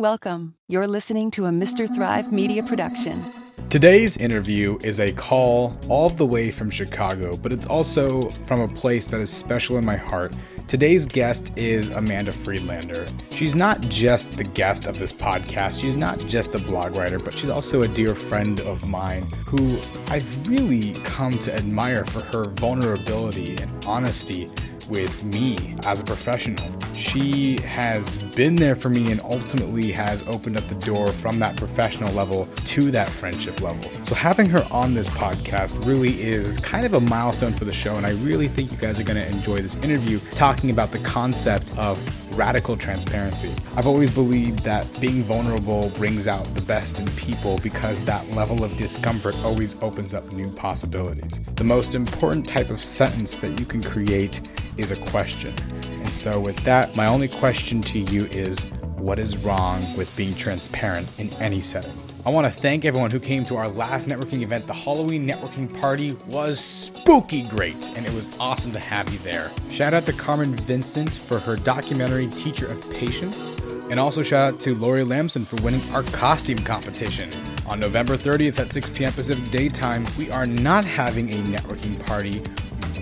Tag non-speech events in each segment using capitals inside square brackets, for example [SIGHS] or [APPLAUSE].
Welcome. You're listening to a Mr. Thrive media production. Today's interview is a call all the way from Chicago, but it's also from a place that is special in my heart. Today's guest is Amanda Friedlander. She's not just the guest of this podcast, she's not just a blog writer, but she's also a dear friend of mine who I've really come to admire for her vulnerability and honesty with me as a professional. She has been there for me and ultimately has opened up the door from that professional level to that friendship level. So, having her on this podcast really is kind of a milestone for the show, and I really think you guys are going to enjoy this interview talking about the concept of radical transparency. I've always believed that being vulnerable brings out the best in people because that level of discomfort always opens up new possibilities. The most important type of sentence that you can create is a question. And so, with that, my only question to you is what is wrong with being transparent in any setting? I want to thank everyone who came to our last networking event. The Halloween networking party was spooky great, and it was awesome to have you there. Shout out to Carmen Vincent for her documentary Teacher of Patience, and also shout out to Lori Lamson for winning our costume competition. On November 30th at 6 p.m. Pacific Daytime, we are not having a networking party,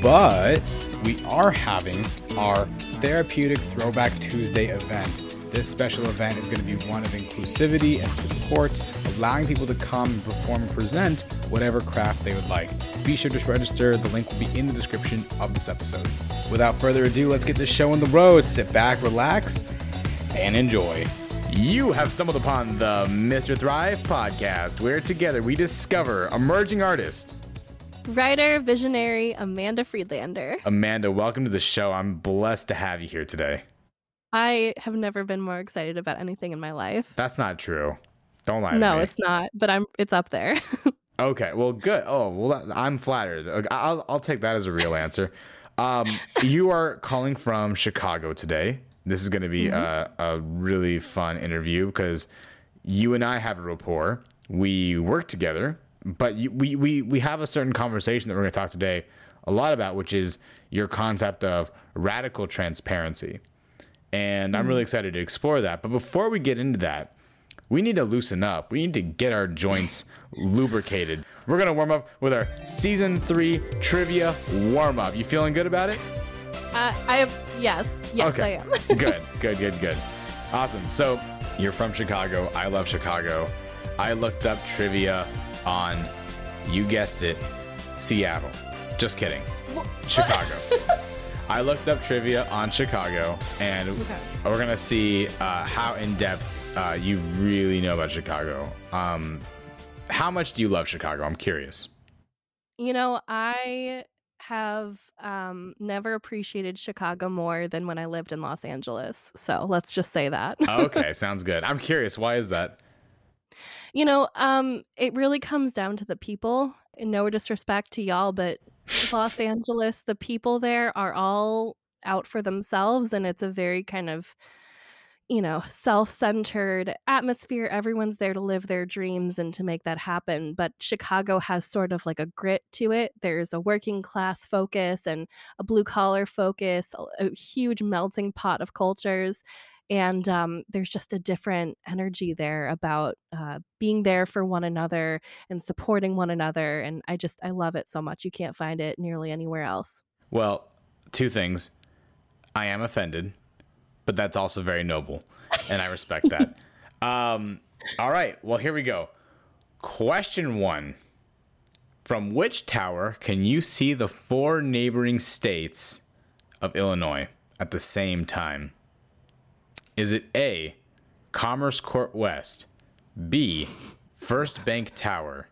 but we are having our Therapeutic Throwback Tuesday event. This special event is going to be one of inclusivity and support, allowing people to come and perform and present whatever craft they would like. Be sure to register. The link will be in the description of this episode. Without further ado, let's get this show on the road. Sit back, relax, and enjoy. You have stumbled upon the Mr. Thrive podcast, where together we discover emerging artists. Writer, visionary Amanda Friedlander. Amanda, welcome to the show. I'm blessed to have you here today. I have never been more excited about anything in my life. That's not true. Don't lie. No, it's not. But I'm. It's up there. [LAUGHS] okay. Well, good. Oh, well, I'm flattered. I'll I'll take that as a real answer. Um, you are calling from Chicago today. This is going to be mm-hmm. a, a really fun interview because you and I have a rapport. We work together, but you, we we we have a certain conversation that we're going to talk today a lot about, which is your concept of radical transparency. And I'm really mm. excited to explore that. But before we get into that, we need to loosen up. We need to get our joints [LAUGHS] lubricated. We're gonna warm up with our season three trivia warm up. You feeling good about it? Uh, I have yes, yes, okay. I am. [LAUGHS] good, good, good, good. Awesome. So you're from Chicago. I love Chicago. I looked up trivia on, you guessed it, Seattle. Just kidding. Chicago. [LAUGHS] I looked up trivia on Chicago, and okay. we're gonna see uh, how in depth uh, you really know about Chicago. Um, how much do you love Chicago? I'm curious. You know, I have um, never appreciated Chicago more than when I lived in Los Angeles. So let's just say that. okay, [LAUGHS] sounds good. I'm curious. Why is that? You know, um, it really comes down to the people. No disrespect to y'all, but Los [LAUGHS] Angeles, the people there are all out for themselves and it's a very kind of you know, self-centered atmosphere. Everyone's there to live their dreams and to make that happen, but Chicago has sort of like a grit to it. There's a working class focus and a blue collar focus, a huge melting pot of cultures and um, there's just a different energy there about uh, being there for one another and supporting one another and i just i love it so much you can't find it nearly anywhere else. Well two things. I am offended but that's also very noble and i respect that. [LAUGHS] Um, all right well here we go. Question one. From which tower can you see the four neighboring states of illinois at the same time is it A, Commerce Court West, B, First Bank Tower,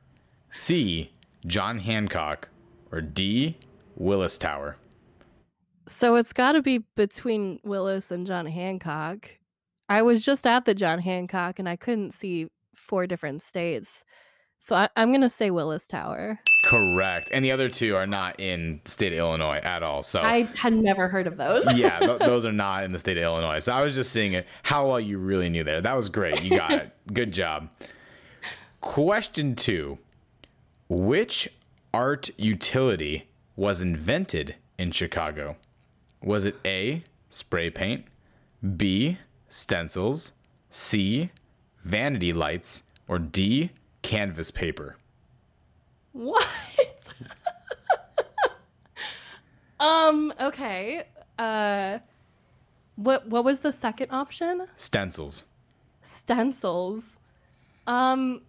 C, John Hancock, or D, Willis Tower? So it's got to be between Willis and John Hancock. I was just at the John Hancock and I couldn't see four different states. So I, am going to say Willis Tower. Correct. And the other two are not in the state of Illinois at all. So I had never heard of those. [LAUGHS] yeah, th- [LAUGHS] those are not in the state of Illinois. So I was just seeing it, how well you really knew there. That was great. You got it. [LAUGHS] Good job. Question two Which art utility was invented in Chicago? Was it A, spray paint, B, stencils, C. Vanity lights, or D. Canvas paper. What? [LAUGHS] um, okay. Uh what what was the second option? Stencils. Stencils. Um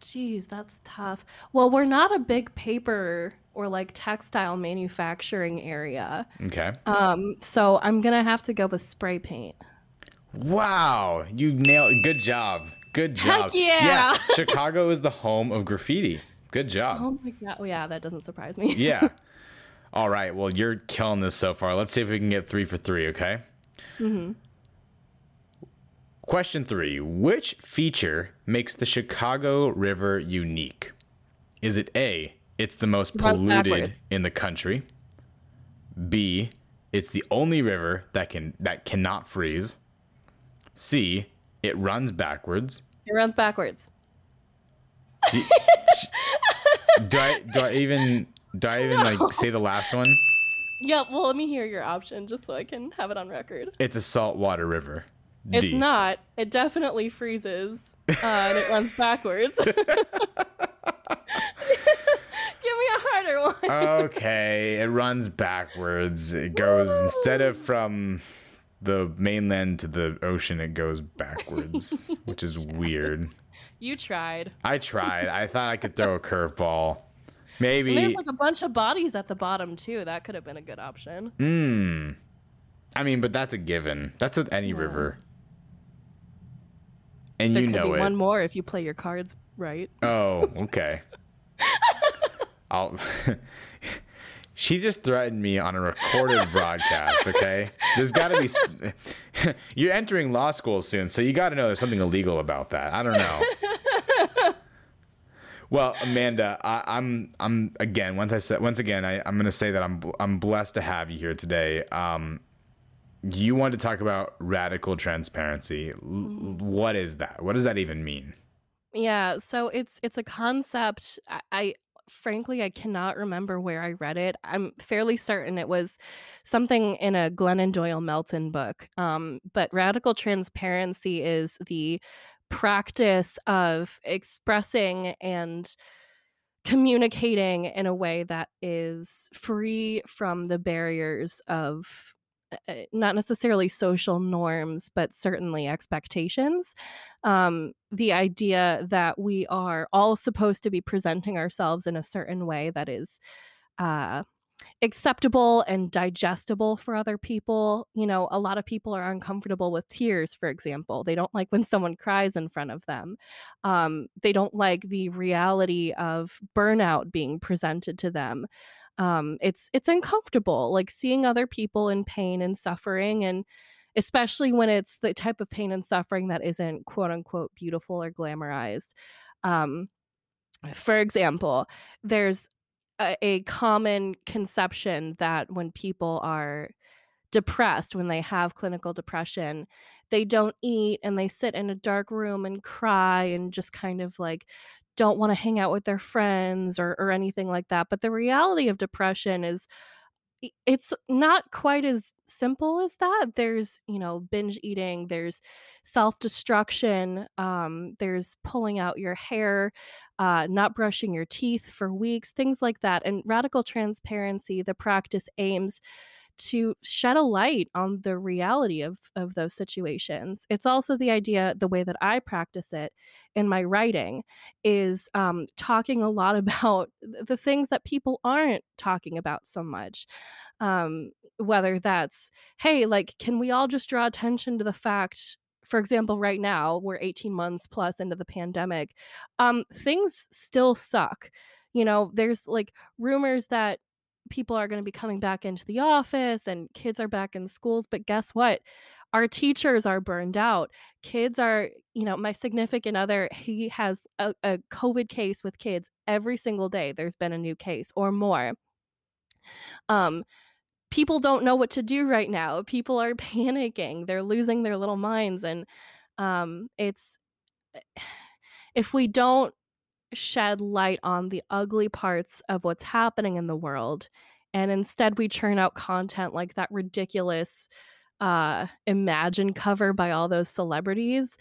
geez, that's tough. Well, we're not a big paper or like textile manufacturing area. Okay. Um so I'm going to have to go with spray paint. Wow, you nailed. Good job. Good job. Heck yeah. Chicago is the home of graffiti. Good job. Oh my god. Well, yeah, that doesn't surprise me. Yeah. [LAUGHS] All right. Well, you're killing this so far. Let's see if we can get three for three. Okay. Mm-hmm. Question three: Which feature makes the Chicago River unique? Is it A? It's the most polluted in the country. B. It's the only river that can that cannot freeze. C. It runs backwards. It runs backwards. Do, [LAUGHS] do I do I even do I even No. like say the last one? Yeah, well, let me hear your option just so I can have it on record. It's a saltwater river. It's not. It definitely freezes uh, and it runs backwards. [LAUGHS] Give me a harder one. okay, it runs backwards. It goes instead of from the mainland to the ocean, it goes backwards, [LAUGHS] which is weird. you tried. I tried. I thought I could throw a curveball. And there's like a bunch of bodies at the bottom too. That could have been a good option. Hmm. I mean, but that's a given. That's with any river. And There you could know be it. one more if you play your cards right. Oh, okay. [LAUGHS] I'll. [LAUGHS] she just threatened me on a recorded [LAUGHS] broadcast. Okay, there's got to be. [LAUGHS] You're entering law school soon, so you got to know there's something illegal about that. I don't know. [LAUGHS] well, Amanda, I, I'm I'm again once I said once again I, I'm gonna say that I'm I'm blessed to have you here today. Um, you wanted to talk about radical transparency. L- What is that? What does that even mean? Yeah, so it's it's a concept I, I frankly I cannot remember where I read it. I'm fairly certain it was something in a Glennon Doyle Melton book. Um, but radical transparency is the practice of expressing and communicating in a way that is free from the barriers of not necessarily social norms, but certainly expectations. Um, the idea that we are all supposed to be presenting ourselves in a certain way that is uh, acceptable and digestible for other people. You know, a lot of people are uncomfortable with tears, for example. They don't like when someone cries in front of them. Um, they don't like the reality of burnout being presented to them um it's it's uncomfortable like seeing other people in pain and suffering and especially when it's the type of pain and suffering that isn't quote unquote beautiful or glamorized. Um for example there's a, a common conception that when people are depressed when they have clinical depression they don't eat and they sit in a dark room and cry and just kind of like don't want to hang out with their friends or, or anything like that. But the reality of depression is it's not quite as simple as that. There's, you know, binge eating, there's self destruction, um, there's pulling out your hair, uh, not brushing your teeth for weeks, things like that. And radical transparency, the practice aims to shed a light on the reality of of those situations. It's also the idea, the way that I practice it in my writing, is um, talking a lot [LAUGHS] about the things that people aren't talking about so much. Um, whether that's, hey, like, can we all just draw attention to the fact? For example, right now we're 18 months plus into the pandemic. Um, things still suck. You know, there's like rumors that people are going to be coming back into the office and kids are back in schools but guess what? Our teachers are burned out. Kids are you know my significant other he has a, a covid case with kids every single day there's been a new case or more. Um people don't know what to do right now people are [LAUGHS] panicking they're losing their little minds and um it's [SIGHS] if we don't shed light on the ugly parts of what's happening in the world and instead we churn out content like that ridiculous uh, Imagine cover by all those celebrities,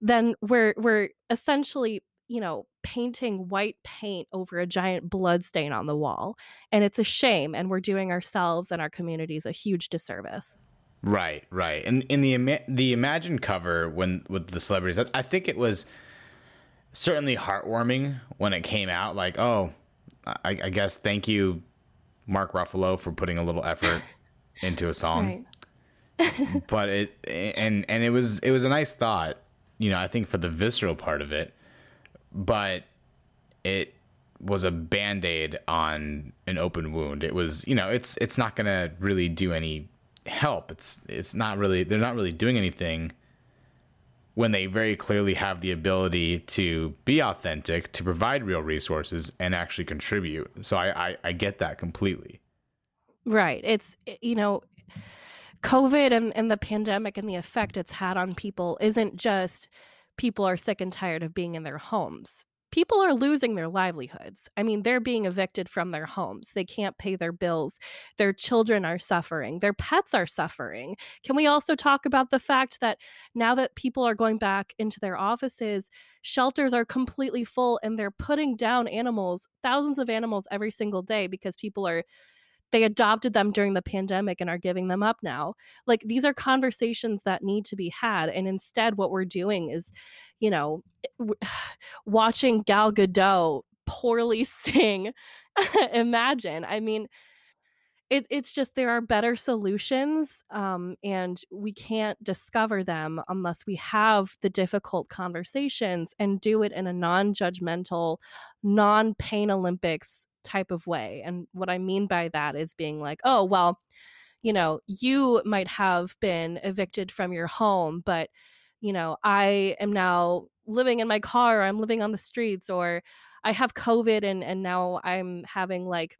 then we're we're essentially you know painting white paint over a giant blood stain on the wall, and it's a shame, and we're doing ourselves and our communities a huge disservice. Right, right. And in the the Imagine cover when with the celebrities, I, I think it was certainly heartwarming when it came out. Like, oh, I, I guess thank you, Mark Ruffalo, for putting a little effort [LAUGHS] into a song. Right. [LAUGHS] but it and and it was it was a nice thought, you know. I think for the visceral part of it, but it was a band-aid on an open wound. It was, you know, it's it's not to really do any help. It's it's not really they're not really doing anything when they very clearly have the ability to be authentic, to provide real resources and actually contribute. So I, I, I get that completely. Right. It's you know, COVID and, and the pandemic and the effect it's had on people isn't just people are sick and tired of being in their homes people are losing their livelihoods. I mean, they're being evicted from their homes. They can't pay their bills. Their children are suffering. Their pets are suffering. Can we also talk about the fact that now that people are going back into their offices, shelters are completely full and they're putting down animals, thousands of animals every single day because people are they adopted them during the pandemic and are giving them up now. Like these are conversations that need to be had. And instead, what we're doing is, you know, [SIGHS] watching Gal Gadot poorly [LAUGHS] sing Imagine. I mean, it, it's just there are better solutions um, and we can't discover them unless we have the difficult conversations and do it in a non-judgmental non-pain olympics type of way. And what I mean by that is being like, oh, well, you know, you might have been evicted from your home, but, you know, I am now living in my car, I'm living on the streets, or I have COVID and, and now I'm having like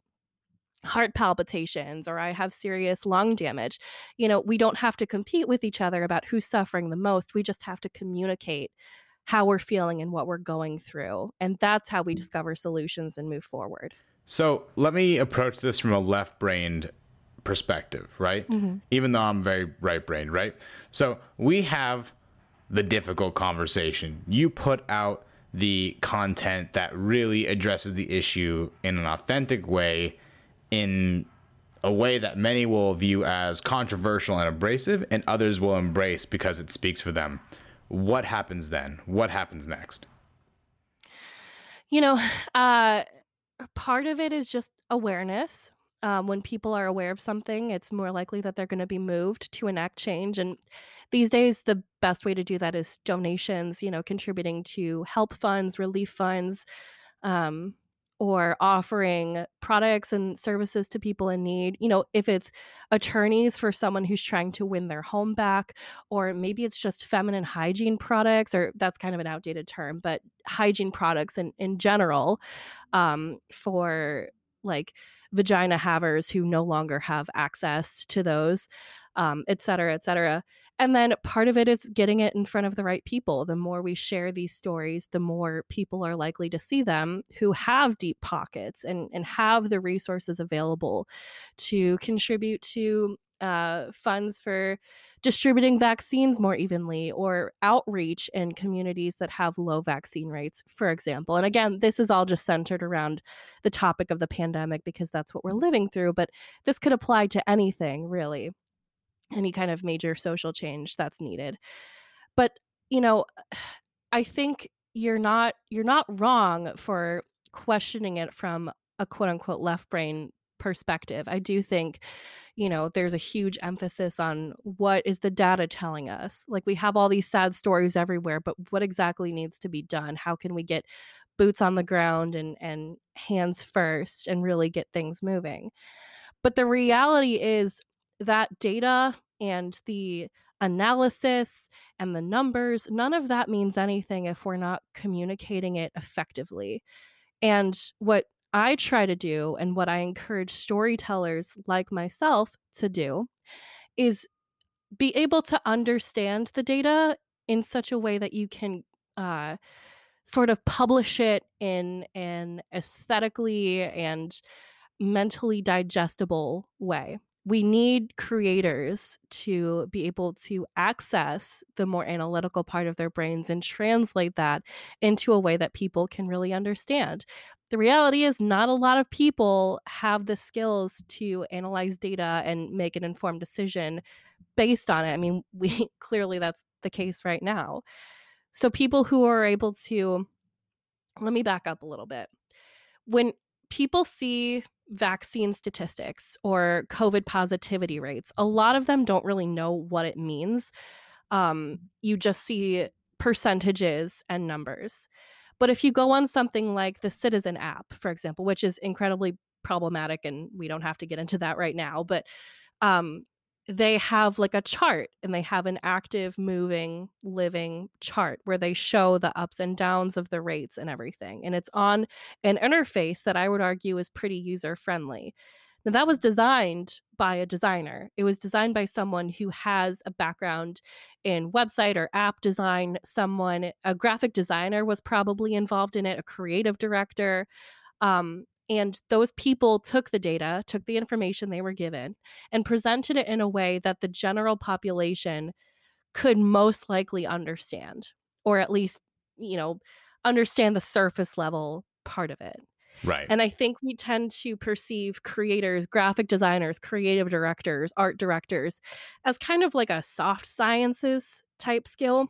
heart palpitations or I have serious lung damage. You know, we don't have to compete with each other about who's suffering the most. We just have to communicate how we're feeling and what we're going through. And that's how we mm. discover solutions and move forward. So let me approach this from a left brained perspective, right? Mm-hmm. Even though I'm very right brained, right? So we have the difficult conversation. You put out the content that really addresses the issue in an authentic way, in a way that many will view as controversial and abrasive, and others will embrace because it speaks for them. What happens then? What happens next? You know, uh, part of it is just awareness. Um, when people are aware of something, it's more likely that they're going to be moved to enact change. And these days, the best way to do that is donations, you know, contributing to help funds, relief funds, um, or offering products and services to people in need. You know, if it's attorneys for someone who's trying to win their home back, or maybe it's just feminine hygiene products, or that's kind of an outdated term, but hygiene products in, in general um, for like vagina havers who no longer have access to those, um, et cetera, et cetera. And then part of it is getting it in front of the right people. The more we share these stories, the more people are likely to see them who have deep pockets and, and have the resources available to contribute to uh, funds for distributing vaccines more evenly or outreach in communities that have low vaccine rates, for example. And again, this is all just centered around the topic of the pandemic because that's what we're living through, but this could apply to anything really any kind of major social change that's needed. But, you know, [SIGHS] I think you're not you're not wrong for questioning it from a quote unquote left brain perspective. I do think, you know, there's a huge emphasis on what is the data telling us? Like we have all these sad stories everywhere, but what exactly needs to be done? How can we get boots on the ground and and hands first and really get things moving? But the reality is that data and the analysis and the numbers, none of that means anything if we're not communicating it effectively. And what I try to do, and what I encourage storytellers like myself to do, is be able to understand the data in such a way that you can uh, sort of publish it in an aesthetically and mentally digestible way we need creators to be able to access the more analytical part of their brains and translate that into a way that people can really understand. The reality is, not a lot of people have the skills to analyze data and make an informed decision based on it. I mean, [LAUGHS] we clearly that's the case right now. So, people who are able to, let me back up a little bit. When people see vaccine statistics or COVID positivity rates, a lot of them don't really know what it means. Um, you just see percentages and numbers. But if you go on something like the Citizen app, for example, which is incredibly problematic, and we don't have to get into that right now, but um, they have like a chart and they have an active, moving, living chart where they show the ups and downs of the rates and everything. And it's on an interface that I would argue is pretty user friendly. Now, that was designed by a designer. It was designed by someone who has a background in website or app design. Someone, a graphic designer, was probably involved in it, a creative director. Um, and those people took the data, took the information they were given, and presented it in a way that the general population could most likely understand, or at least, you know, understand the surface level part of it. Right. And I think we tend to perceive creators, graphic designers, creative directors, art directors as kind of like a soft sciences type skill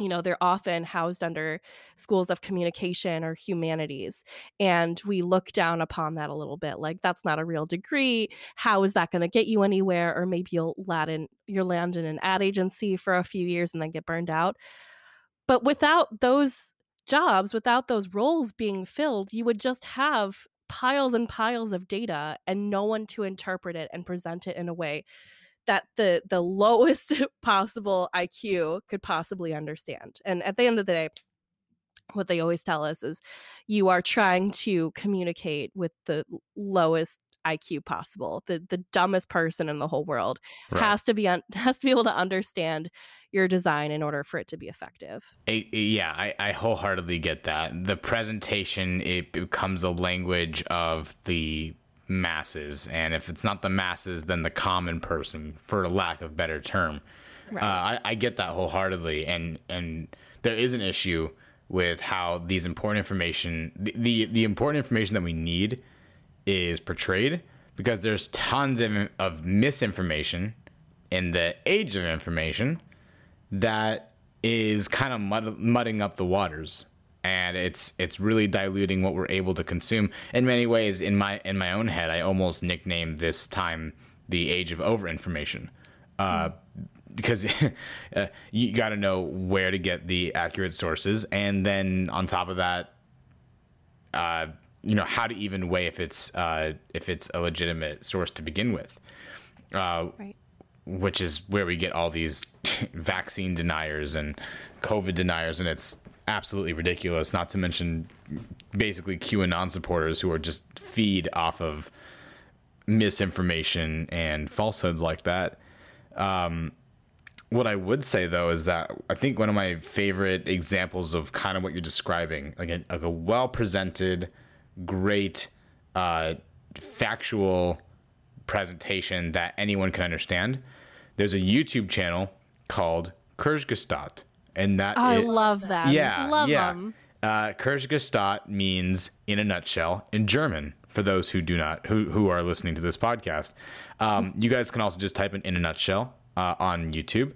you know they're often housed under schools of communication or humanities and we look down upon that a little bit like that's not a real degree. How is that going to get you anywhere? Or maybe you'll land in you'll land in an ad agency for a few years and then get burned out. But without those jobs without those roles being filled you would just have piles and piles of data and no one to interpret it and present it in a way that the the lowest [LAUGHS] possible IQ could possibly understand. And at the end of the day, what they always tell us is you are trying to communicate with the lowest IQ possible. The the dumbest person in the whole world right. has to be un- [LAUGHS] has to be able to understand your design in order for it to be effective. yeah, I, I wholeheartedly get that. The presentation it becomes a language of the masses, and if it's not the masses, then the common person, for lack of better term. Right. Uh, I, I get that wholeheartedly, and and there is an issue with how these important information, the, the, the important information that we need, is portrayed because there's tons of, of misinformation in the age of information that is kind of mud, mudding up the waters and it's it's really diluting what we're able to consume in many ways in my in my own head i almost nicknamed this time the age of over information uh, because [LAUGHS] uh, you got to know where to get the accurate sources and then on top of that uh, you know how to even weigh if it's uh, if it's a legitimate source to begin with uh, right. which is where we get all these [LAUGHS] vaccine deniers and covid deniers and it's absolutely ridiculous. Not to mention basically QAnon supporters who are just feed off of misinformation and falsehoods like that. Um, what I would say though is that I think one of my favorite examples of kind of what you're describing, like a, like a well presented, great, uh, factual presentation that anyone can understand. There's a YouTube channel called Kurzgesagt and that I love that. Yeah, love yeah. Them. Uh, Kurzgesagt means in a nutshell in German. For those who do not who who are listening to this podcast, um, you guys can also just type in "in a nutshell" uh, on YouTube,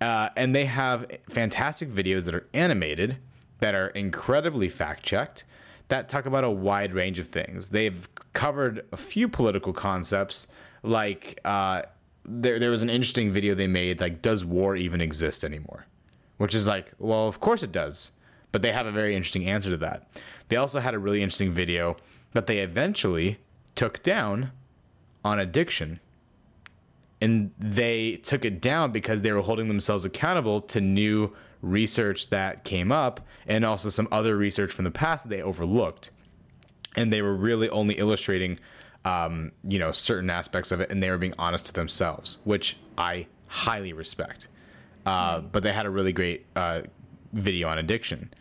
uh, and they have fantastic videos that are animated, that are incredibly fact checked, that talk about a wide range of things. They've covered a few political concepts, like uh, there there was an interesting video they made, like "Does war even exist anymore?" Which is like, well, of course it does. But they have a very interesting answer to that. They also had a really interesting video that they eventually took down on addiction. And they took it down because they were holding themselves accountable to new research that came up and also some other research from the past that they overlooked. And they were really only illustrating, um, you know, certain aspects of it, and they were being honest to themselves, which I highly respect. Uh, but they had a really great uh, video on addiction.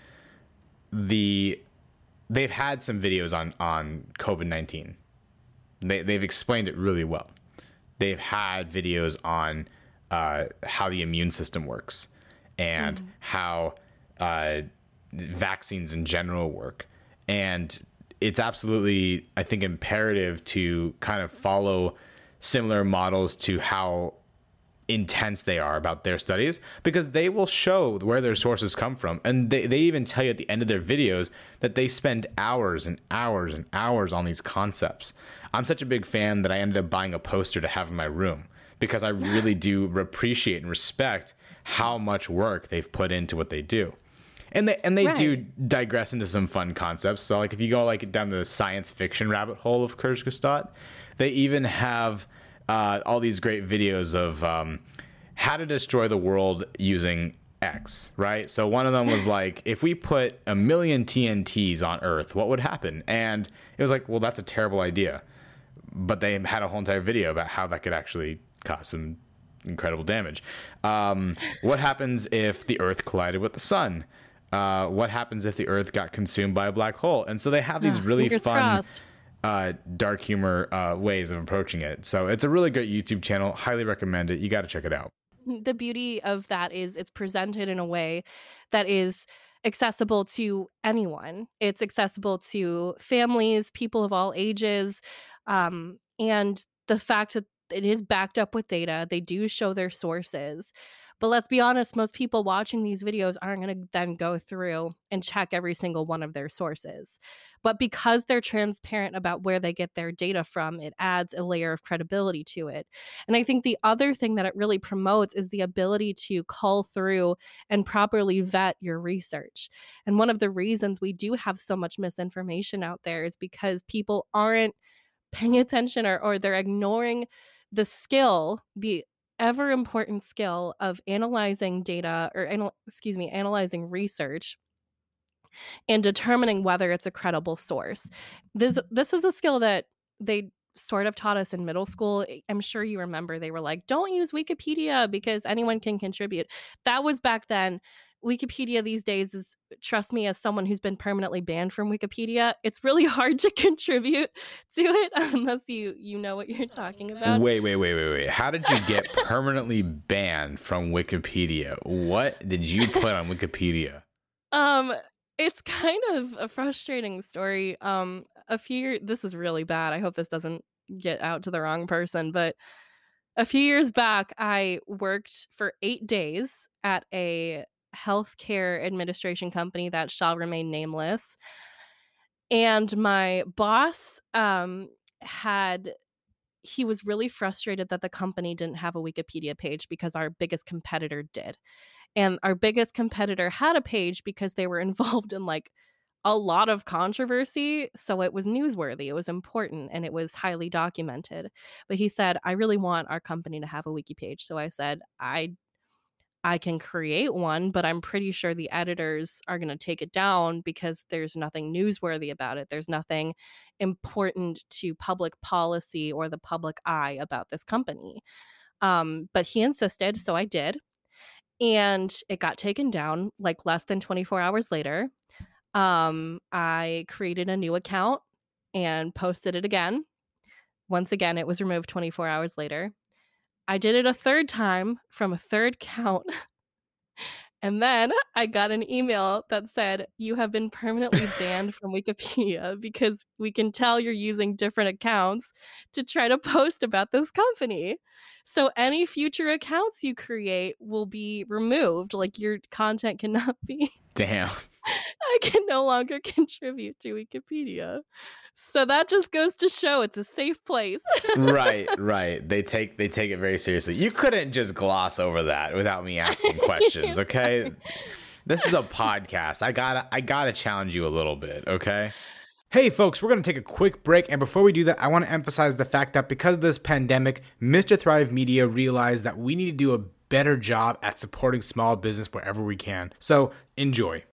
The they've had some videos on on COVID nineteen. They they've explained it really well. they've had videos on uh, how the immune system works and mm. how uh, vaccines in general work. And it's absolutely, I think, imperative to kind of follow similar models to how intense they are about their studies because they will show where their sources come from. And they, they even tell you at the end of their videos that they spend hours and hours and hours on these concepts. I'm such a big fan that I ended up buying a poster to have in my room because I really do appreciate and respect how much work they've put into what they do. And they and they right. do digress into some fun concepts. So like if you go like down the science fiction rabbit hole of Kurzgesagt, they even have uh, all these great videos of um, how to destroy the world using X, right? So one of them was [LAUGHS] like, if we put a million TNTs on Earth, what would happen? And it was like, well, that's a terrible idea. But they had a whole entire video about how that could actually cause some incredible damage. Um, what happens if the Earth collided with the sun? Uh, what happens if the Earth got consumed by a black hole? And so they have these really fun, uh, dark humor uh, ways of approaching it. So it's a really great YouTube channel. Highly recommend it. You got to check it out. The beauty of that is it's presented in a way that is accessible to anyone. It's accessible to families, people of all ages, um, and the fact that it is backed up with data. They do show their sources. But let's be honest, most people watching these videos aren't going to then go through and check every single one of their sources. But because they're transparent about where they get their data from, it adds a layer of credibility to it. And I think the other thing that it really promotes is the ability to call through and properly vet your research. And one of the reasons we do have so much misinformation out there is because people aren't paying attention or, or they're ignoring the skill, the ever important skill of analyzing data or anal- excuse me, analyzing research and determining whether it's a credible source. This this is a skill that they sort of taught us in middle school. I'm sure you remember they were like, "Don't use Wikipedia because anyone can contribute." That was back then. Wikipedia these days is trust me as someone who's been permanently banned from Wikipedia, it's really [LAUGHS] hard to contribute to it [LAUGHS] unless you you know what you're talking about. Wait, wait, wait, wait, wait. How did you get permanently banned from Wikipedia? What did you put on Wikipedia? Um it's kind of a frustrating story. Um a few this is really bad. I hope this doesn't get out to the wrong person, but a few years back I worked for 8 days at a healthcare administration company that shall remain nameless. And my boss um, had he was really frustrated that the company didn't have a Wikipedia page because our biggest competitor did. And our biggest competitor had a page because they were [LAUGHS] involved in like a lot of controversy. So it was newsworthy, it was important, and it was highly documented. But he said, I really want our company to have a wiki page. So I said, I I can create one, but I'm pretty sure the editors are going to take it down because there's nothing newsworthy about it. There's nothing important to public policy or the public eye about this company. Um, but he insisted, so I did. And it got taken down like less than 24 hours later. Um, I created a new account and posted it again. Once again, it was removed 24 hours later. I did it a third time from a third count. [LAUGHS] and then I got an email that said, You have been permanently [LAUGHS] banned from Wikipedia because we can tell you're using different accounts to try to post about this company. So any future accounts you create will be removed. Like your content cannot [LAUGHS] be. Damn. I can no longer [LAUGHS] contribute to Wikipedia. So that just goes to show it's a safe place. right, [LAUGHS] right. They take they take it very seriously. You couldn't just gloss over that without me asking questions, [LAUGHS] okay? this is a podcast. I got to I got to challenge you a little bit, okay? Hey, folks, we're going to take a quick break. And before we do that, I want to emphasize the fact that because of this pandemic, Mr. Thrive Media realized that we need to do a better job at supporting small business wherever we can. So enjoy.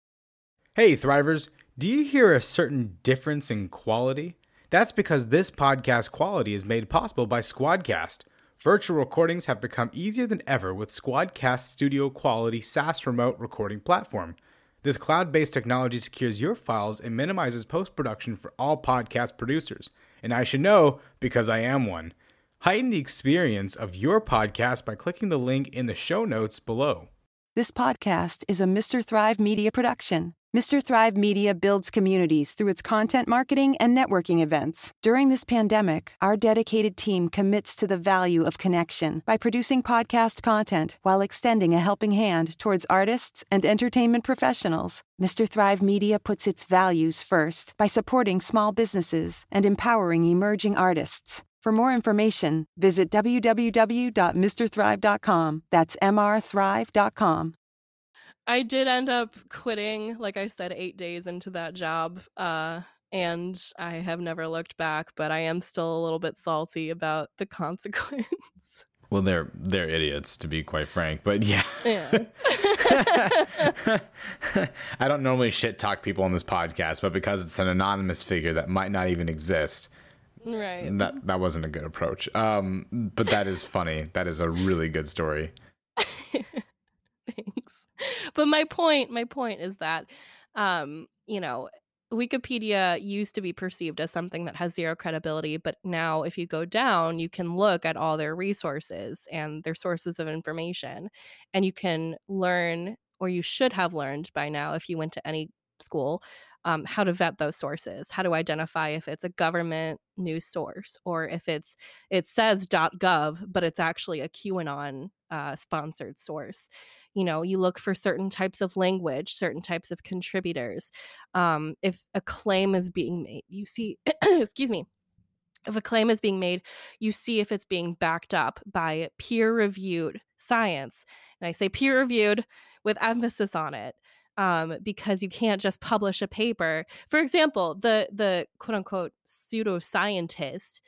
Hey, Thrivers. Do you hear a certain difference in quality? That's because this podcast quality is made possible by Squadcast. Virtual recordings have become easier than ever with Squadcast Studio Quality SaaS remote recording platform. This cloud based technology secures your files and minimizes post production for all podcast producers. And I should know because I am one. Heighten the experience of your podcast by clicking the link in the show notes below. This podcast is a Mr. Thrive Media production. Mr. Thrive Media builds communities through its content marketing and networking events. During this pandemic, our dedicated team commits to the value of connection by producing podcast content while extending a helping hand towards artists and entertainment professionals. Mr. Thrive Media puts its values first by supporting small businesses and empowering emerging artists. For more information, visit www.mrthrive.com. That's mrthrive.com. I did end up quitting, like I said, eight days into that job. Uh, and I have never looked back, but I am still a little bit salty about the [LAUGHS] consequence. Well, they're they're idiots to be quite frank, but yeah. Yeah. [LAUGHS] I don't normally shit talk people on this podcast, but because it's an anonymous figure that might not even exist, right. that that wasn't a good approach. Um, but that is funny. That is a really good story. [LAUGHS] But my point, my point is that, um, you know, Wikipedia used to be perceived as something that has zero credibility, but now if you go down, you can look at all their resources and their sources of information, and you can learn, or you should have learned by now if you went to any school, um, how to vet those sources, how to identify if it's a government news source or if it's it says .gov, but it's actually a QAnon uh, sponsored source. You know you look for certain types of language certain types of contributors um, if a claim is being made you see [CLEARS THROAT] excuse me if a claim is being made you see if it's being backed up by peer reviewed science and i say peer reviewed with emphasis on it um, because you can't just publish a paper. For example the the quote unquote pseudoscientist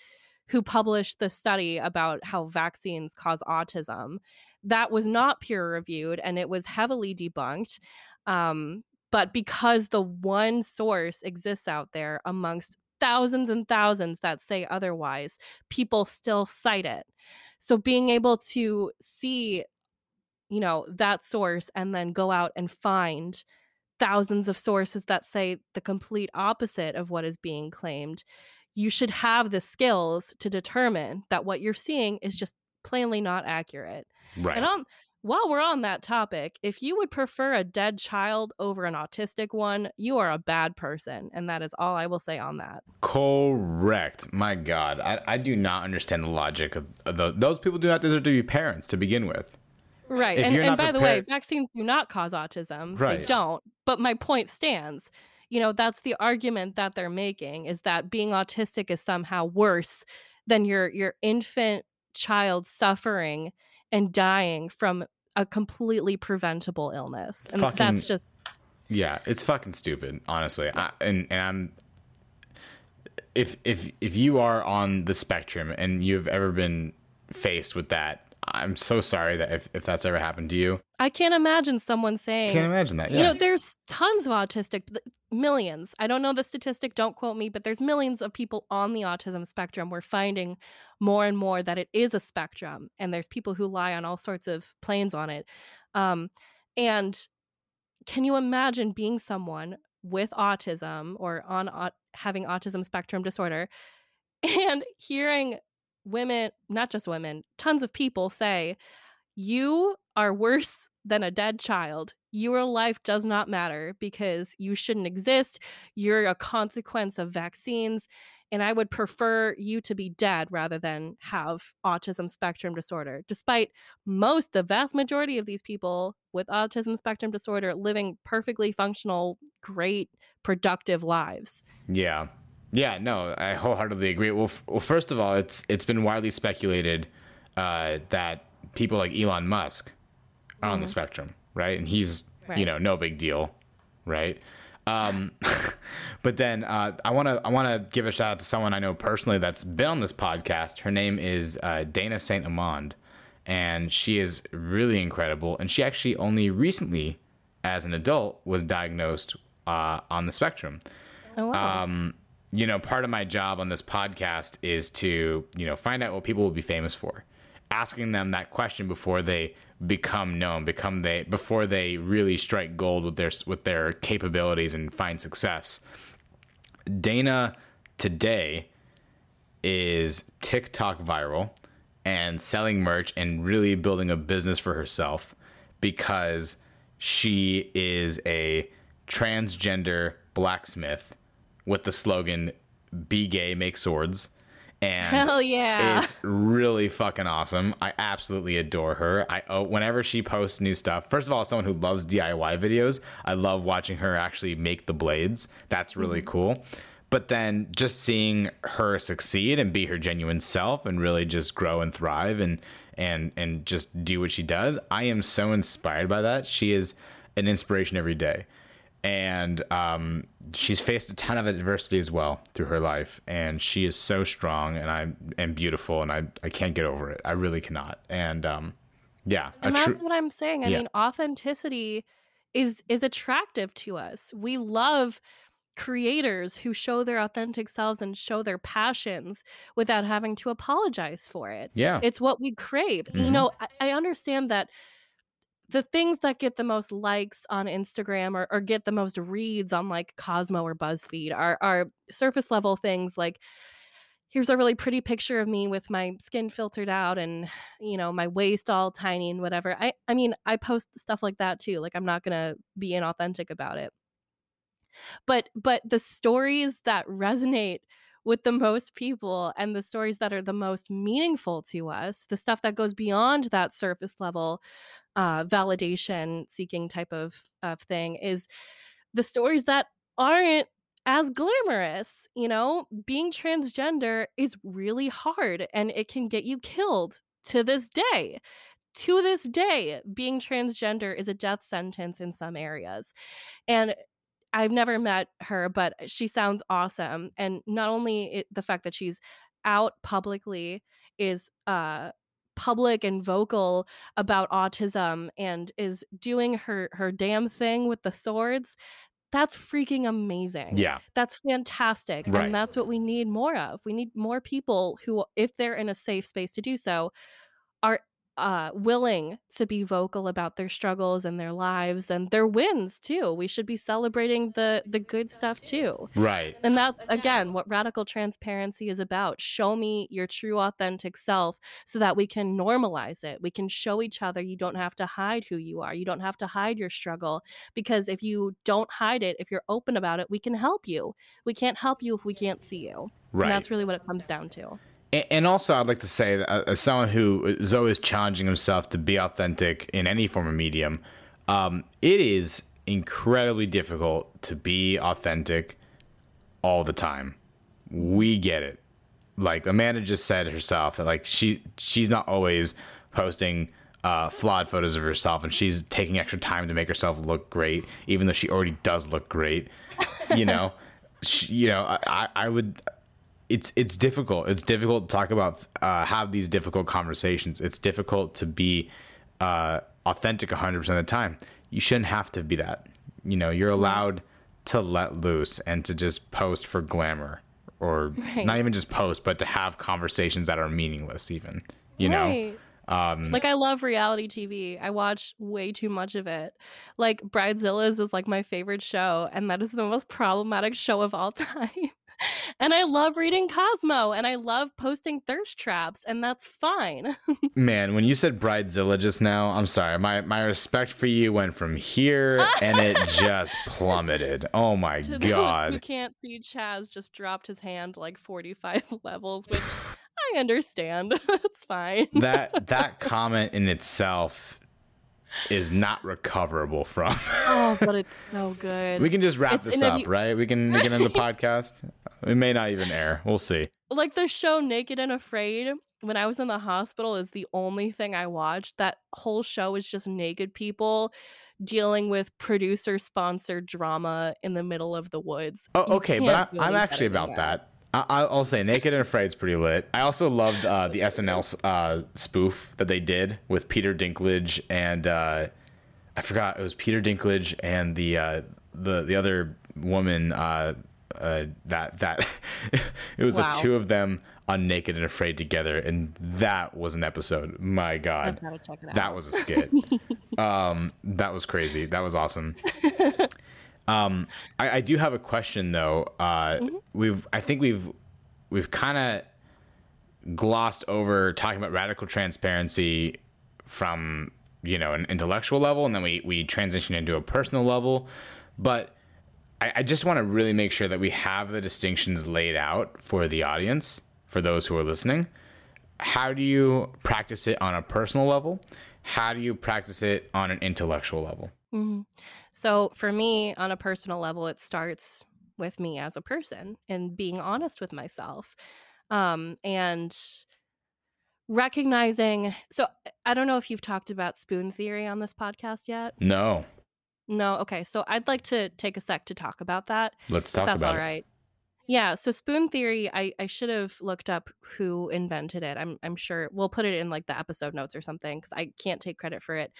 who published the study about how vaccines cause autism that was not peer reviewed and it was heavily debunked. Um, but because the one source exists out there amongst thousands and thousands that say otherwise, people still cite it. So being able to see, you know, that source and then go out and find thousands of sources that say the complete opposite of what is being claimed, you should have the skills to determine that what you're seeing is just plainly not accurate. Right. And um, while we're on that topic, if you would prefer a dead child over an autistic one, you are a bad person. And that is all I will say on that. Correct. My God, I, I do not understand the logic of, of the, those people. Do not deserve to be parents to begin with. Right. If and, and by the way, vaccines do not cause autism. Right. They don't. But my point stands. You know, that's the argument that they're making is that being autistic is somehow worse than your your infant child suffering and dying from a completely preventable illness. And Fucking- that's just Yeah, it's fucking stupid, honestly. I, and and I'm if if if you are on the spectrum and you've ever been faced with that, I'm so sorry that if, if that's ever happened to you. I can't imagine someone saying Can't imagine that. Yeah. You know, there's tons of autistic, millions. I don't know the statistic, don't quote me, but there's millions of people on the autism spectrum. We're finding more and more that it is a spectrum, and there's people who lie on all sorts of planes on it. Um, and can you imagine being someone with autism or on having autism spectrum disorder and hearing women, not just women, tons of people say, you are worse [LAUGHS] than a dead child. Your life does not matter because you shouldn't exist. You're a consequence of vaccines. And I would prefer you to be dead rather than have autism spectrum disorder, despite most, the vast majority of these people with autism spectrum disorder living perfectly functional, great, productive lives. Yeah, yeah. No, I wholeheartedly agree. Well, f- well, first of all, it's it's been widely speculated uh, that people like Elon Musk are on the spectrum, right? And he's you know no big deal, right? Um, [LAUGHS] but then uh, I want to I want to give a shout out to someone I know personally that's been on this podcast. Her name is uh, Dana Saint Amand, and she is really incredible. And she actually only recently, as an adult, was diagnosed uh, on the spectrum Oh, wow. um, you know, part of my job on this podcast is to, you know, find out what people will be famous for, asking them that question before they become known, become they before they really strike gold with their with their capabilities and find success. Dana today is TikTok viral. and selling merch and really building a business for herself because she is a transgender blacksmith with the slogan "Be gay, make swords." And Hell yeah. it's really fucking awesome. I absolutely adore her. I oh, whenever she posts new stuff. First of all, as someone who loves DIY videos, I love watching her actually make the blades. That's really mm-hmm. cool. But then just seeing her succeed and be her genuine self and really just grow and thrive and and and just do what she does, I am so inspired by that. She is an inspiration every day and um, she's faced a ton of adversity as well through her life. And she is so strong and i and beautiful and i i can't get over it. I really cannot. And um yeah and that's tru- what i'm saying. I Yeah. mean authenticity is is attractive to us. We love creators who show their authentic selves and show their passions without having to apologize for it. Yeah. It's what we crave. You Mhm. know I, I understand that the things that get the most likes on instagram or, or get the most reads on like cosmo or buzzfeed are, are surface level things like here's a really pretty picture of me with my skin filtered out and you know my waist all tiny and whatever. I i mean i post stuff like that too like i'm not gonna be inauthentic about it. But but the stories that resonate with the most people and the stories that are the most meaningful to us the stuff that goes beyond that surface level uh, validation seeking type of, of thing is the stories that aren't as glamorous you know? Being transgender is really hard and it can get you killed to this day. To this day being transgender is a death sentence in some areas. And I've never met her, but she sounds awesome. And not only it, the fact that she's out publicly is uh public and vocal about autism and is doing her her damn thing with the swords. That's freaking amazing. yeah That's fantastic. Right. And that's what we need more of. We need more people who if they're in a safe space to do so are uh, willing to be vocal about their struggles and their lives and their wins too. We should be celebrating the the good stuff too. right And that's again what radical transparency is about. Show me your true authentic self so that we can normalize it. We can show each other you don't have to hide who you are. You don't have to hide your struggle because if you don't hide it, if you're open about it, we can help you. We can't help you if we can't see you. right And that's really what it comes down to. And also, I'd like to say that uh, as someone who is always challenging himself to be authentic in any form of medium, um, it is incredibly difficult to be authentic all the time. We get it. Like Amanda just said herself that like she she's not always posting uh, flawed photos of herself, and she's taking extra time to make herself look great, even though she already does look great. You know, [LAUGHS] she, you know, I I would it's it's difficult. It's difficult to talk about uh, have these difficult conversations. It's difficult to be uh, authentic 100% of the time. You shouldn't have to be that. You know, you're allowed to let loose and to just post for glamour or Right. not even just post, but to have conversations that are meaningless even, you know. Um Like I love reality TV. I watch way too much of it. Like Bridezillas is like my favorite show, and that is the most problematic show of all [LAUGHS] time. And I love reading Cosmo, and I love posting thirst traps, and that's fine. [LAUGHS] man, when you said Bridezilla just now, I'm sorry. My my respect for you went from here and it [LAUGHS] just plummeted. Oh my to god. can't see, Chaz just dropped his hand like 45 [LAUGHS] levels, which [SIGHS] I understand. it's fine. that that comment in itself is not recoverable from. oh, but it's [LAUGHS] so oh, good. we can just wrap It's- this up, you- right? We can we can end the [LAUGHS] podcast. It may not even air. We'll see. like the show Naked and Afraid when I was in the hospital is the only thing I watched. That whole show is just naked people dealing with producer sponsored drama in the middle of the woods. Oh, You okay, but I, I'm actually about that. I, I- I'll say Naked and Afraid is pretty lit. I also loved uh, the SNL uh, spoof that they did with Peter Dinklage and uh, I forgot it was Peter Dinklage and the uh, the the other woman uh, uh, that that [LAUGHS] it was Wow. the two of them on Naked and Afraid together, and that was an episode. My God, I've check it out. that was a skit. [LAUGHS] um, that was crazy. That was awesome. [LAUGHS] Um, I, I do have a question though. Uh, Mm-hmm. We've, I think we've, we've kind of glossed over talking about radical transparency from you know an intellectual level, and then we we transition into a personal level. But I, I just want to really make sure that we have the distinctions laid out for the audience, for those who are listening. How do you practice it on a personal level? How do you practice it on an intellectual level? Mm-hmm. So for me, on a personal level, it starts with me as a person and being honest with myself um, and recognizing so i don't know if you've talked about spoon theory on this podcast yet? No. No? Okay so i'd like to take a sec to talk about that let's talk that's about all right. Yeah so spoon theory i i should have looked up who invented it. I'm i'm sure we'll put it in like the episode notes or something because i can't take credit for it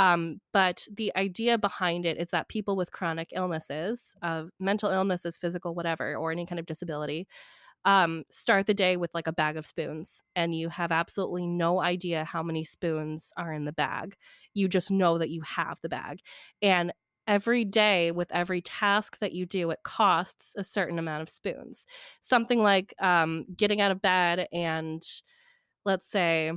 um, but the idea behind it is that people with chronic illnesses uh, mental illnesses physical whatever or any kind of disability um, start the day with like a bag of spoons and you have absolutely no idea how many spoons are in the bag. You just know that you have the bag. And every day with every task that you do, it costs a certain amount of spoons. Something like um, getting out of bed and let's say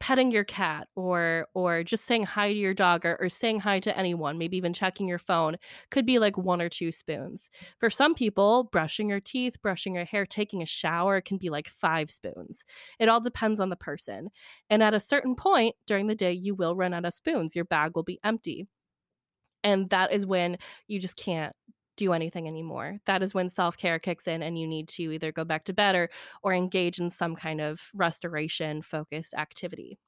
petting your cat or or just saying hi to your dog or, or saying hi to anyone maybe even checking your phone could be like one or two spoons. For some people brushing your teeth brushing your hair taking a shower can be like five spoons. It all depends on the person. And at a certain point during the day you will run out of spoons. Your bag will be empty. And that is when you just can't do anything anymore. That is when self care kicks in and you need to either go back to bed or, or engage in some kind of restoration focused activity.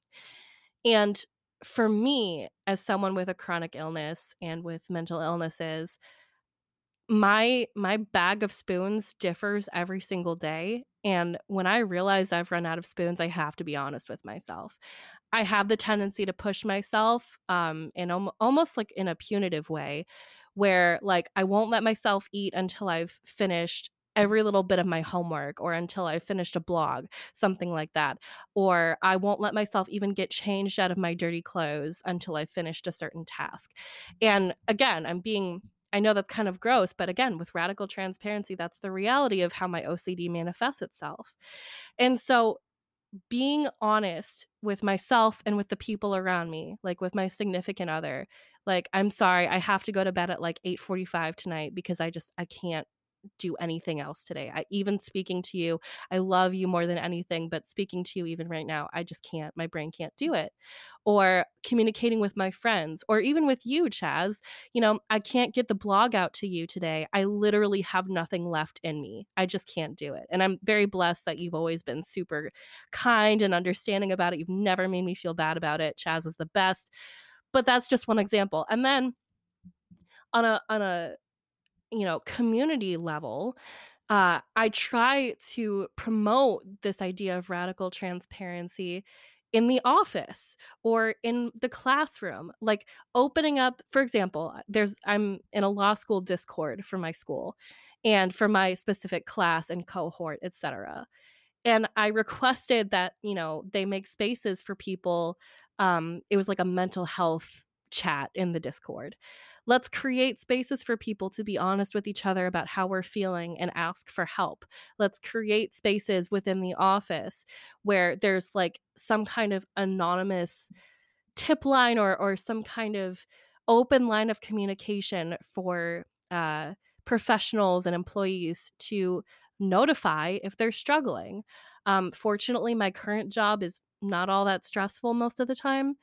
And for me, as someone with a chronic illness and with mental illnesses, my my bag of spoons differs every single day and when i realize i've run out of spoons i have to be honest with myself i have the tendency to push myself um in om- almost like in a punitive way where like I won't let myself eat until I've finished every little bit of my homework or until I finished a blog, something like that. Or I won't let myself even get changed out of my dirty clothes until I've finished a certain task. And again, I'm being I know that's kind of gross, but again, with radical transparency, that's the reality of how my OCD manifests itself. And so being honest with myself and with the people around me, like with my significant other, like i'm sorry i have to go to bed at like 8:45 tonight because i just i can't do anything else today. I even speaking to you, I love you more than anything, but speaking to you even right now, I just can't. My brain can't do it. Or communicating with my friends, or even with you, Chaz, you know, I can't get the blog out to you today. I literally have nothing left in me. I just can't do it. And I'm very blessed that you've always been super kind and understanding about it. You've never made me feel bad about it. Chaz is the best but that's just one example and then on a on a you know community level uh, I try to promote this idea of radical transparency in the office or in the classroom like opening up for example there's i'm in a law school discord for my school and for my specific class and cohort etc and i requested that you know they make spaces for people um, it was like a mental health chat in the Discord. Let's create spaces for people to be honest with each other about how we're feeling and ask for help. Let's create spaces within the office where there's like some kind of anonymous tip line or or some kind of open line of communication for uh, professionals and employees to notify if they're struggling. Um, fortunately, my current job is not all that stressful most of the time.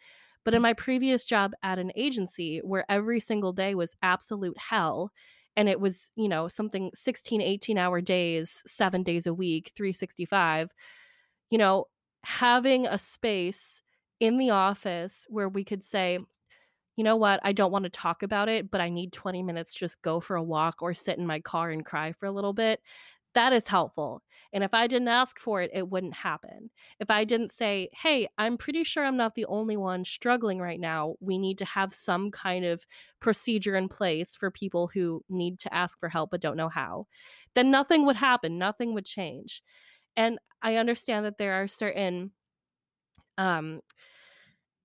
But in my previous job at an agency where every single day was absolute hell, and it was, you know, something 16, 18 hour days, seven days a week, 365, you know, having a space in the office where we could say, you know what, I don't want to talk about it, but I need 20 minutes just go for a walk or sit in my car and cry for a little bit that is helpful. And if I didn't ask for it, it wouldn't happen. If I didn't say, hey, I'm pretty sure I'm not the only one struggling right now, we need to have some kind of procedure in place for people who need to ask for help but don't know how, then nothing would happen. Nothing would change. And I understand that there are certain um,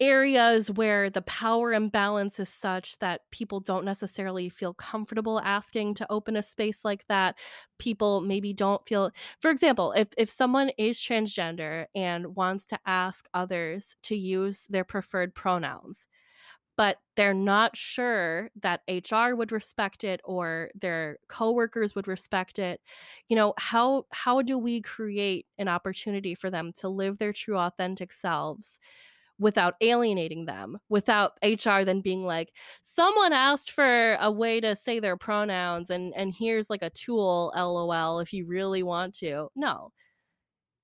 areas where the power imbalance is such that people don't necessarily feel comfortable asking to open a space like that people maybe don't feel for example if if someone is transgender and wants to ask others to use their preferred pronouns but they're not sure that HR would respect it or their coworkers would respect it. You know, how how do we create an opportunity for them to live their true authentic selves without alienating them, without HR then being like, someone asked for a way to say their pronouns and and here's like a tool, lol, if you really want to. No.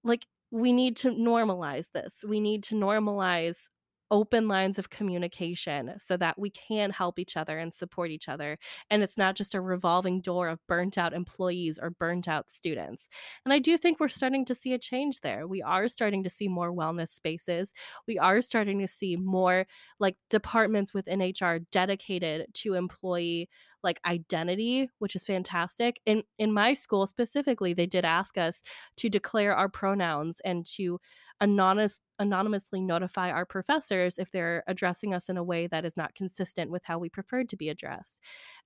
Like we need to normalize this. We need to normalize open lines of communication so that we can help each other and support each other. And it's not just a revolving door of burnt out employees or burnt out students. And I do think we're starting to see a change there. We are starting to see more wellness spaces. We are starting to see more like departments within HR dedicated to employee like identity, which is fantastic. In in my school specifically, they did ask us to declare our pronouns and to anonymous, anonymously notify our professors if they're addressing us in a way that is not consistent with how we preferred to be addressed.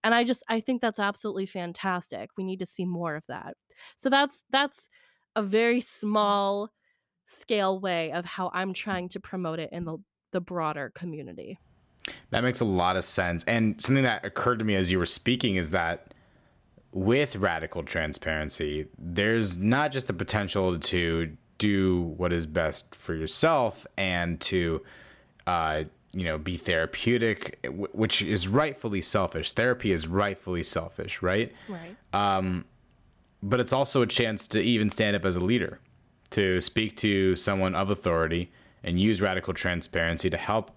And I just I think that's absolutely fantastic. We need to see more of that. So that's that's a very small scale way of how I'm trying to promote it in the the broader community. That makes a lot of sense. And something that occurred to me as you were speaking is that with radical transparency, there's not just the potential to do what is best for yourself and to uh, you know be therapeutic which is rightfully selfish. Therapy is rightfully selfish right? Right. Um, but it's also a chance to even stand up as a leader to speak to someone of authority and use radical transparency to help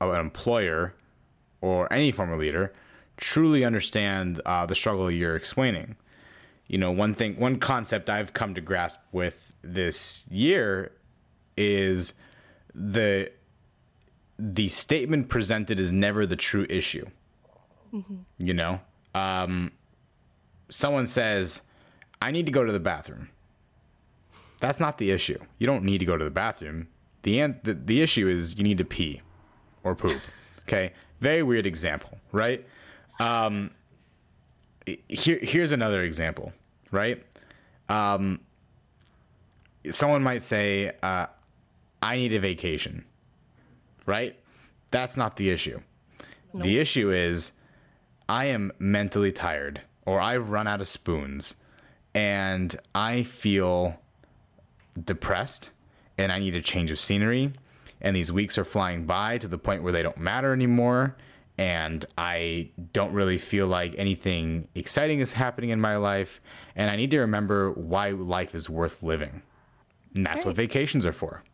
an employer or any former leader truly understand uh, the struggle you're explaining. You know one thing one concept i've come to grasp with this year is the the statement presented is never the true issue. Mm-hmm. You know, um, someone says, "I need to go to the bathroom." That's not the issue. You don't need to go to the bathroom. The the, the issue is you need to pee or poop. [LAUGHS] okay, very weird example, right? Um, here here's another example, right? Um, someone might say, uh, I need a vacation, right? That's not the issue. Nope. The issue is, I am mentally tired or I've run out of spoons and I feel depressed and I need a change of scenery. And these weeks are flying by to the point where they don't matter anymore. And I don't really feel like anything exciting is happening in my life. And I need to remember why life is worth living. And that's right. what vacations are for.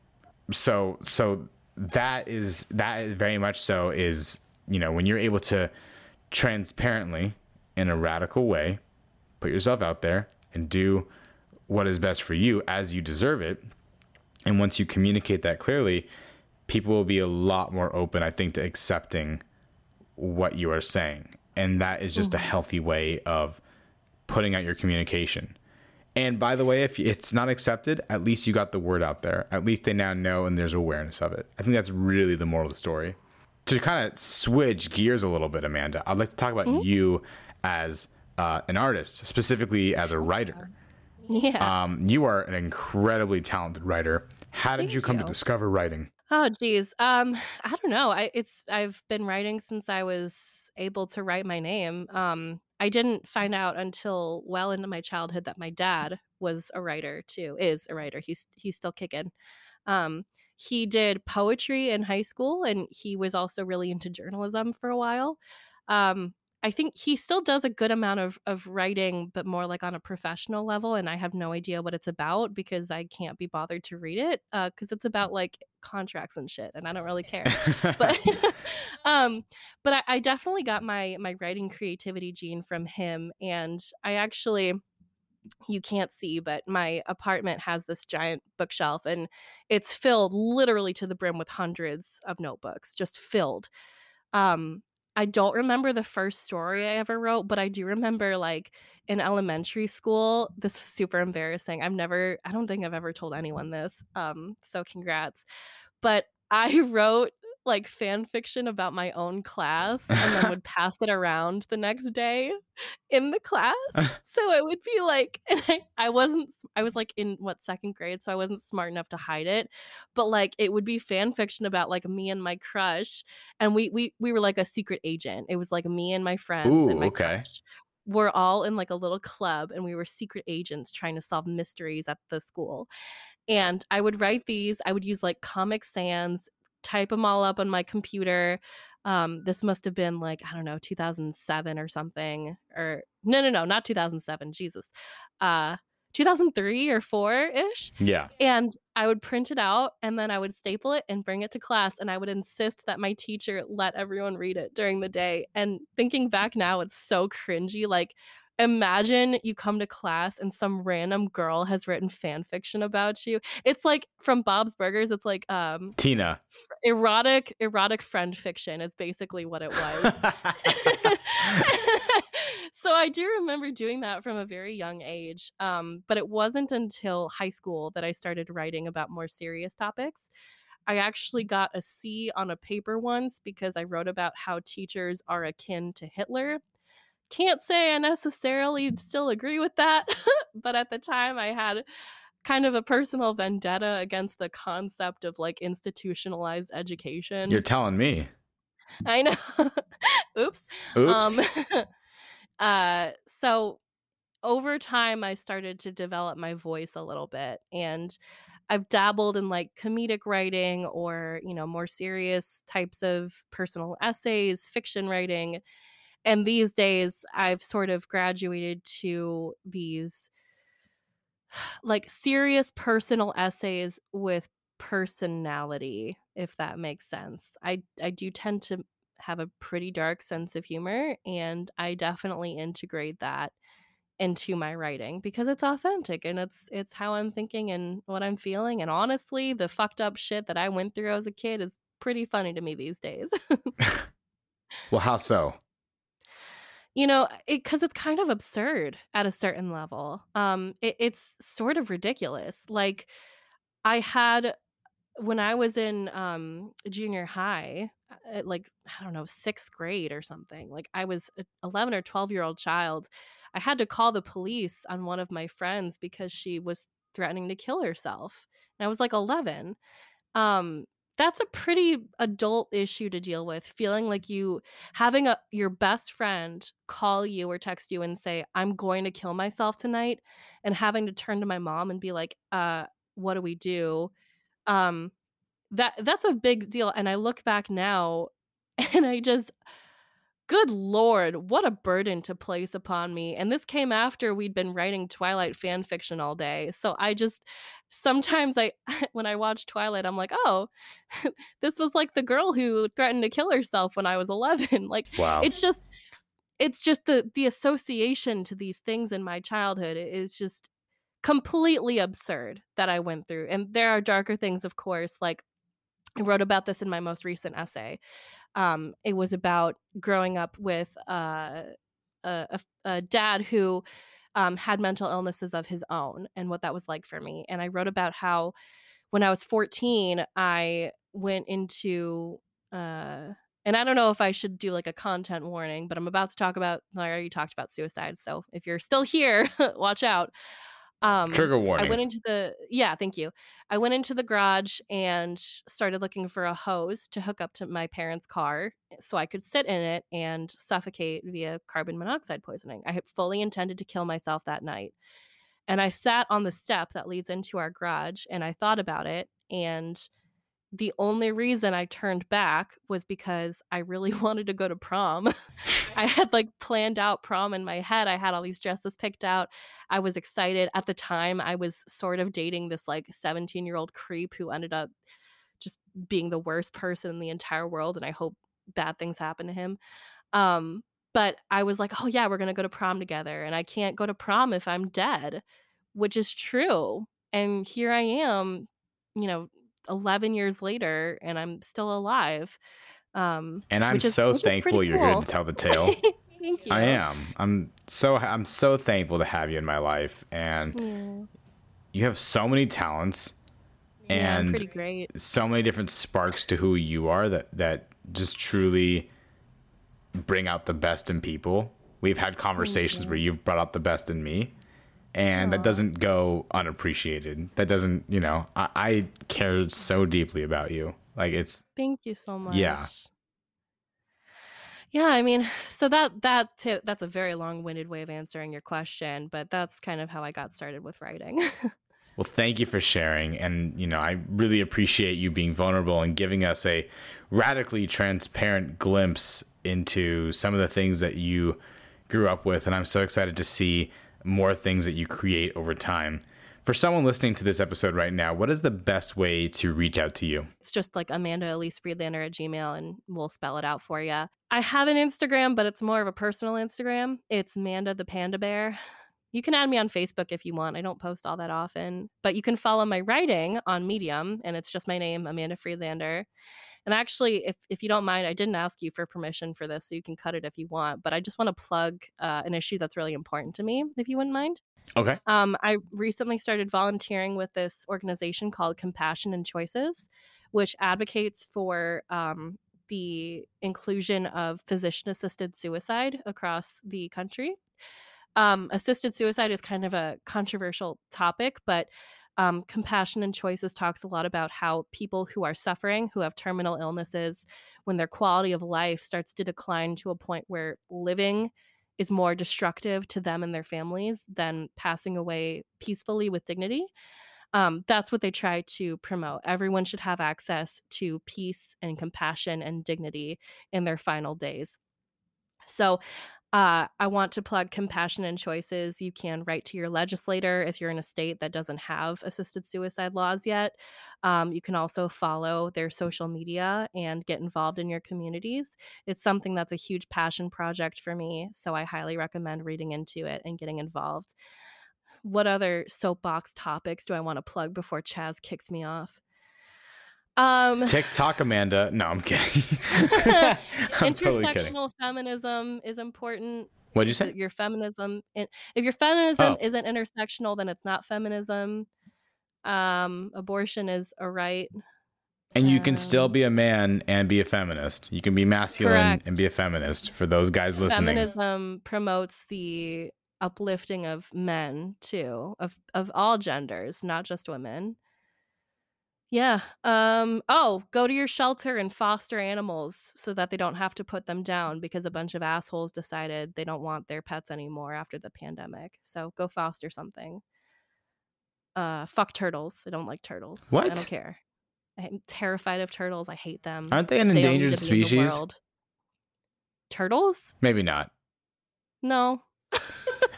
So so that is that is very much so is you know when you're able to transparently in a radical way put yourself out there and do what is best for you as you deserve it and once you communicate that clearly people will be a lot more open i think to accepting what you are saying and that is just mm-hmm. a healthy way of putting out your communication and by the way, if it's not accepted, at least you got the word out there. At least they now know and there's awareness of it. I think that's really the moral of the story. To kind of switch gears a little bit, Amanda, I'd like to talk about mm-hmm. you as uh, an artist, specifically as a writer. Yeah. Um, you are an incredibly talented writer. How did you come you. to discover writing? Oh, geez. Um, I don't know. I it's I've been writing since I was able to write my name. Um, I didn't find out until well into my childhood that my dad was a writer too. Is a writer. He's he's still kicking. Um, he did poetry in high school, and he was also really into journalism for a while. Um, I think he still does a good amount of of writing, but more like on a professional level. And I have no idea what it's about because I can't be bothered to read it because uh, it's about like contracts and shit, and I don't really care. but [LAUGHS] um, but I, I definitely got my my writing creativity gene from him, and I actually you can't see, but my apartment has this giant bookshelf and it's filled literally to the brim with hundreds of notebooks, just filled. Um, I don't remember the first story I ever wrote, but I do remember like in elementary school. This is super embarrassing. I've never, I don't think I've ever told anyone this. Um, so congrats. But I [LAUGHS] wrote like fan fiction about my own class and then [LAUGHS] would pass it around the next day in the class. [LAUGHS] so it would be like, [LAUGHS] and I, I wasn't, I was like in what second grade, so I wasn't smart enough to hide it. But like it would be fan fiction about like me and my crush, and we we we were like a secret agent. It was like me and my friends Ooh, and my okay. crush. We're all in like a little club, and we were secret agents trying to solve mysteries at the school. And I would write these. I would use like Comic Sans type them all up on my computer. Um, this must have been like, I don't know, 2007 or something. Or no, no, no, not 2007. Jesus. Uh, 2003 or 4 ish. Yeah. And I would print it out and then I would staple it and bring it to class. And I would insist that my teacher let everyone read it during the day. And thinking back now, it's so cringy. Like, imagine you come to class and some random girl has written fan fiction about you. It's like from Bob's Burgers, it's like um Tina. erotic erotic friend fiction is basically what it was. [LAUGHS] [LAUGHS] so I do remember doing that from a very young age. Um, but it wasn't until high school that I started writing about more serious topics. I actually got a C on a paper once because I wrote about how teachers are akin to Hitler can't say I necessarily still agree with that, [LAUGHS] but at the time I had kind of a personal vendetta against the concept of like institutionalized education. You're telling me. I know. [LAUGHS] Oops. Oops. Um [LAUGHS] uh so over time I started to develop my voice a little bit and I've dabbled in like comedic writing or, you know, more serious types of personal essays, fiction writing and these days I've sort of graduated to these [SIGHS] like serious personal essays with personality if that makes sense. I I do tend to have a pretty dark sense of humor and I definitely integrate that into my writing because it's authentic and it's it's how I'm thinking and what I'm feeling and honestly the fucked up shit that I went through as a kid is pretty funny to me these days. [LAUGHS] well, how so? You know because it, it's kind of absurd at a certain level um it, it's sort of ridiculous like i had when i was in um junior high at uh, like i don't know sixth grade or something like i was an 11 or 12 year old child i had to call the police on one of my friends because she was threatening to kill herself and i was like 11 um that's a pretty adult issue to deal with feeling like you having a your best friend call you or text you and say i'm going to kill myself tonight and having to turn to my mom and be like uh what do we do? Um that that's a big deal and i look back now [LAUGHS] and i just Good lord, what a burden to place upon me. And this came after we'd been writing Twilight fan fiction all day. So I just sometimes I [LAUGHS] when I watch Twilight, I'm like, oh, [LAUGHS] this was like the girl who threatened to kill herself when I was [LAUGHS] 11. like wow. it's just it's just the the association to these things in my childhood is just completely absurd that I went through. And there are darker things, of course, like I wrote about this in my most recent essay. Um, it was about growing up with uh, a, a, dad who um, had mental illnesses of his own and what that was like for me. And I wrote about how when I was 14, I went into, uh, and I don't know if I should do like a content warning, but I'm about to talk about, I already talked about suicide. So if you're still here, [LAUGHS] watch out. Um, Trigger warning. I went into the yeah, thank you. I went into the garage and started looking for a hose to hook up to my parents' car eh, so I could sit in it and suffocate via carbon monoxide poisoning. I had fully intended to kill myself that night. And I sat on the step that leads into our garage and I thought about it and the only reason I turned back was because I really [LAUGHS] wanted to go to prom. [LAUGHS] I had like planned out prom in my head. I had all these dresses picked out. I was excited. At the time, I was sort of dating this like 17 year old creep who ended up just being the worst person in the entire world. And I hope bad things happen to him. Um, but I was like, oh, yeah, we're going to go to prom together. And I can't go to prom if I'm dead, which is true. And here I am, you know, 11 years later and I'm still alive. Um, and I'm is, so thankful you're cool. here to tell the [LAUGHS] tale. Thank you. I am. I'm so I'm so thankful to have you in my life, and yeah. you have so many talents. Yeah, and pretty great. so many different sparks to who you are that that just truly bring out the best in people. We've had conversations where you've brought out the best in me, and that doesn't go unappreciated. That doesn't, you know, I, I care so deeply about you. Like it's Thank you so much. Yeah. Yeah, I mean, so that that t- that's a very long-winded way of answering your question, but that's kind of how I got started with writing. [LAUGHS] Well, thank you for sharing. And, you know, I really appreciate you being vulnerable and giving us a radically transparent glimpse into some of the things that you grew up with. And I'm so excited to see more things that you create over time. For someone listening to this episode right now, what is the best way to reach out to you? it's just like Amanda Elise Friedlander at Gmail, and we'll spell it out for you. I have an Instagram, but it's more of a personal Instagram. It's Manda the Panda Bear. You can add me on Facebook if you want. I don't post all that often, but you can follow my writing on Medium, and it's just my name, Amanda Friedlander. And actually, if if you don't mind, I didn't ask you for permission for this, so you can cut it if you want. But I just want to plug uh, an issue that's really important to me, if you wouldn't mind. Okay. Um, I recently started volunteering with this organization called Compassion and Choices, which advocates for um, the inclusion of physician assisted suicide across the country. Um, assisted suicide is kind of a controversial topic, but um, Compassion and Choices talks a lot about how people who are suffering, who have terminal illnesses, when their quality of life starts to decline to a point where living is more destructive to them and their families than passing away peacefully with dignity. Um, that's what they try to promote. Everyone should have access to peace and compassion and dignity in their final days. So, uh, I want to plug Compassion and Choices. You can write to your legislator if you're in a state that doesn't have assisted suicide laws yet. Um, you can also follow their social media and get involved in your communities. It's something that's a huge passion project for me, so I highly recommend reading into it and getting involved. What other soapbox topics do I want to plug before Chaz kicks me off? Um, TikTok, Amanda. No, I'm kidding. [LAUGHS] I'm totally kidding. intersectional feminism is important. What'd you say? Your feminism, if your feminism Oh. isn't intersectional, then it's not feminism. Um, abortion is a right. And you can still Um, be a man and be a feminist. You can be masculine Correct. and be a feminist for those guys listening. Feminism promotes the uplifting of men too, of of all genders, not just women. Yeah. Um oh, go to your shelter and foster animals so that they don't have to put them down because a bunch of assholes decided they don't want their pets anymore after the pandemic. So go foster something. Uh fuck turtles. I don't like turtles. What? I don't care. I'm terrified of turtles. I hate them. Aren't they an They endangered species? Turtles? Maybe not. No.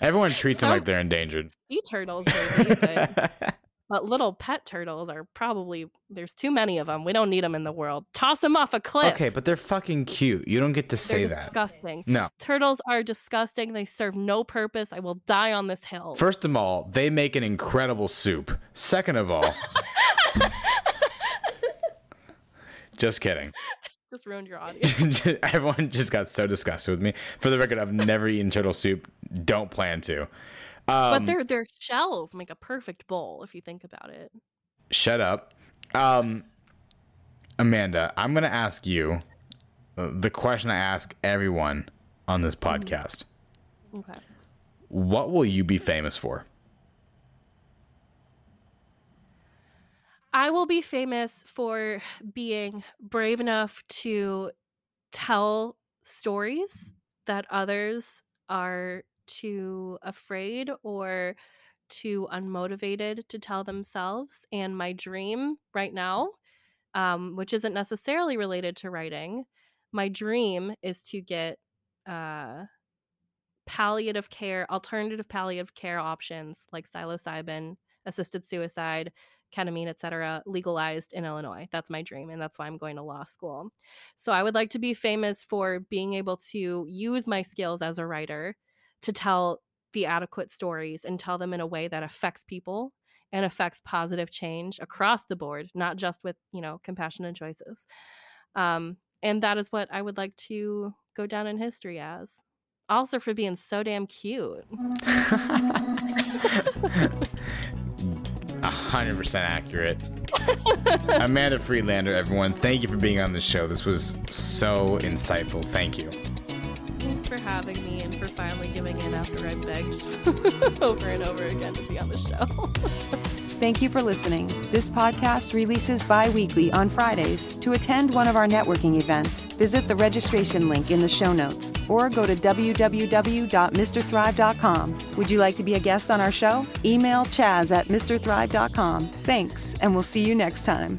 Everyone treats them like they're endangered. sea turtles maybe, but, [LAUGHS] [LAUGHS] but little pet turtles are probably there's too many of them. We don't need them in the world. Toss them off a cliff. okay, but they're fucking cute. You don't get to say they're that. disgusting. No. Turtles are disgusting. They serve no purpose. I will die on this hill. First of all, they make an incredible soup. Second of all, just kidding. [LAUGHS] Just ruined your [LAUGHS] audience. Everyone just got so disgusted with me. For the record, I've never eaten turtle soup. Don't plan to. Um, but their their shells make a perfect bowl if you think about it. Shut up. Um, Amanda, I'm going to ask you uh, the question I ask everyone on this podcast. Okay. What will you be famous for? I will be famous for being brave enough to tell stories that others are too afraid or too unmotivated to tell themselves. And my dream right now, um, which isn't necessarily related to writing, my dream is to get uh, palliative care, alternative palliative care options like psilocybin, assisted suicide, ketamine, etc., legalized in Illinois. That's my dream, and that's why I'm going to law school. So I would like to be famous for being able to use my skills as a writer to tell the adequate stories and tell them in a way that affects people and affects positive change across the board, not just with, you know, compassionate choices. Um, and that is what I would like to go down in history as. Also for being so damn cute. 100% accurate. Amanda Friedlander, everyone, thank you for being on the show. This was so insightful. Thank you. For having me and for finally giving in after I begged [LAUGHS] over and over again to be on the show. [LAUGHS] Thank you for listening. This podcast releases bi weekly on Fridays. To attend one of our networking events, visit the registration link in the show notes or go to www.mrthrive.com. Would you like to be a guest on our show? Email chaz at mrthrive.com. Thanks, and we'll see you next time.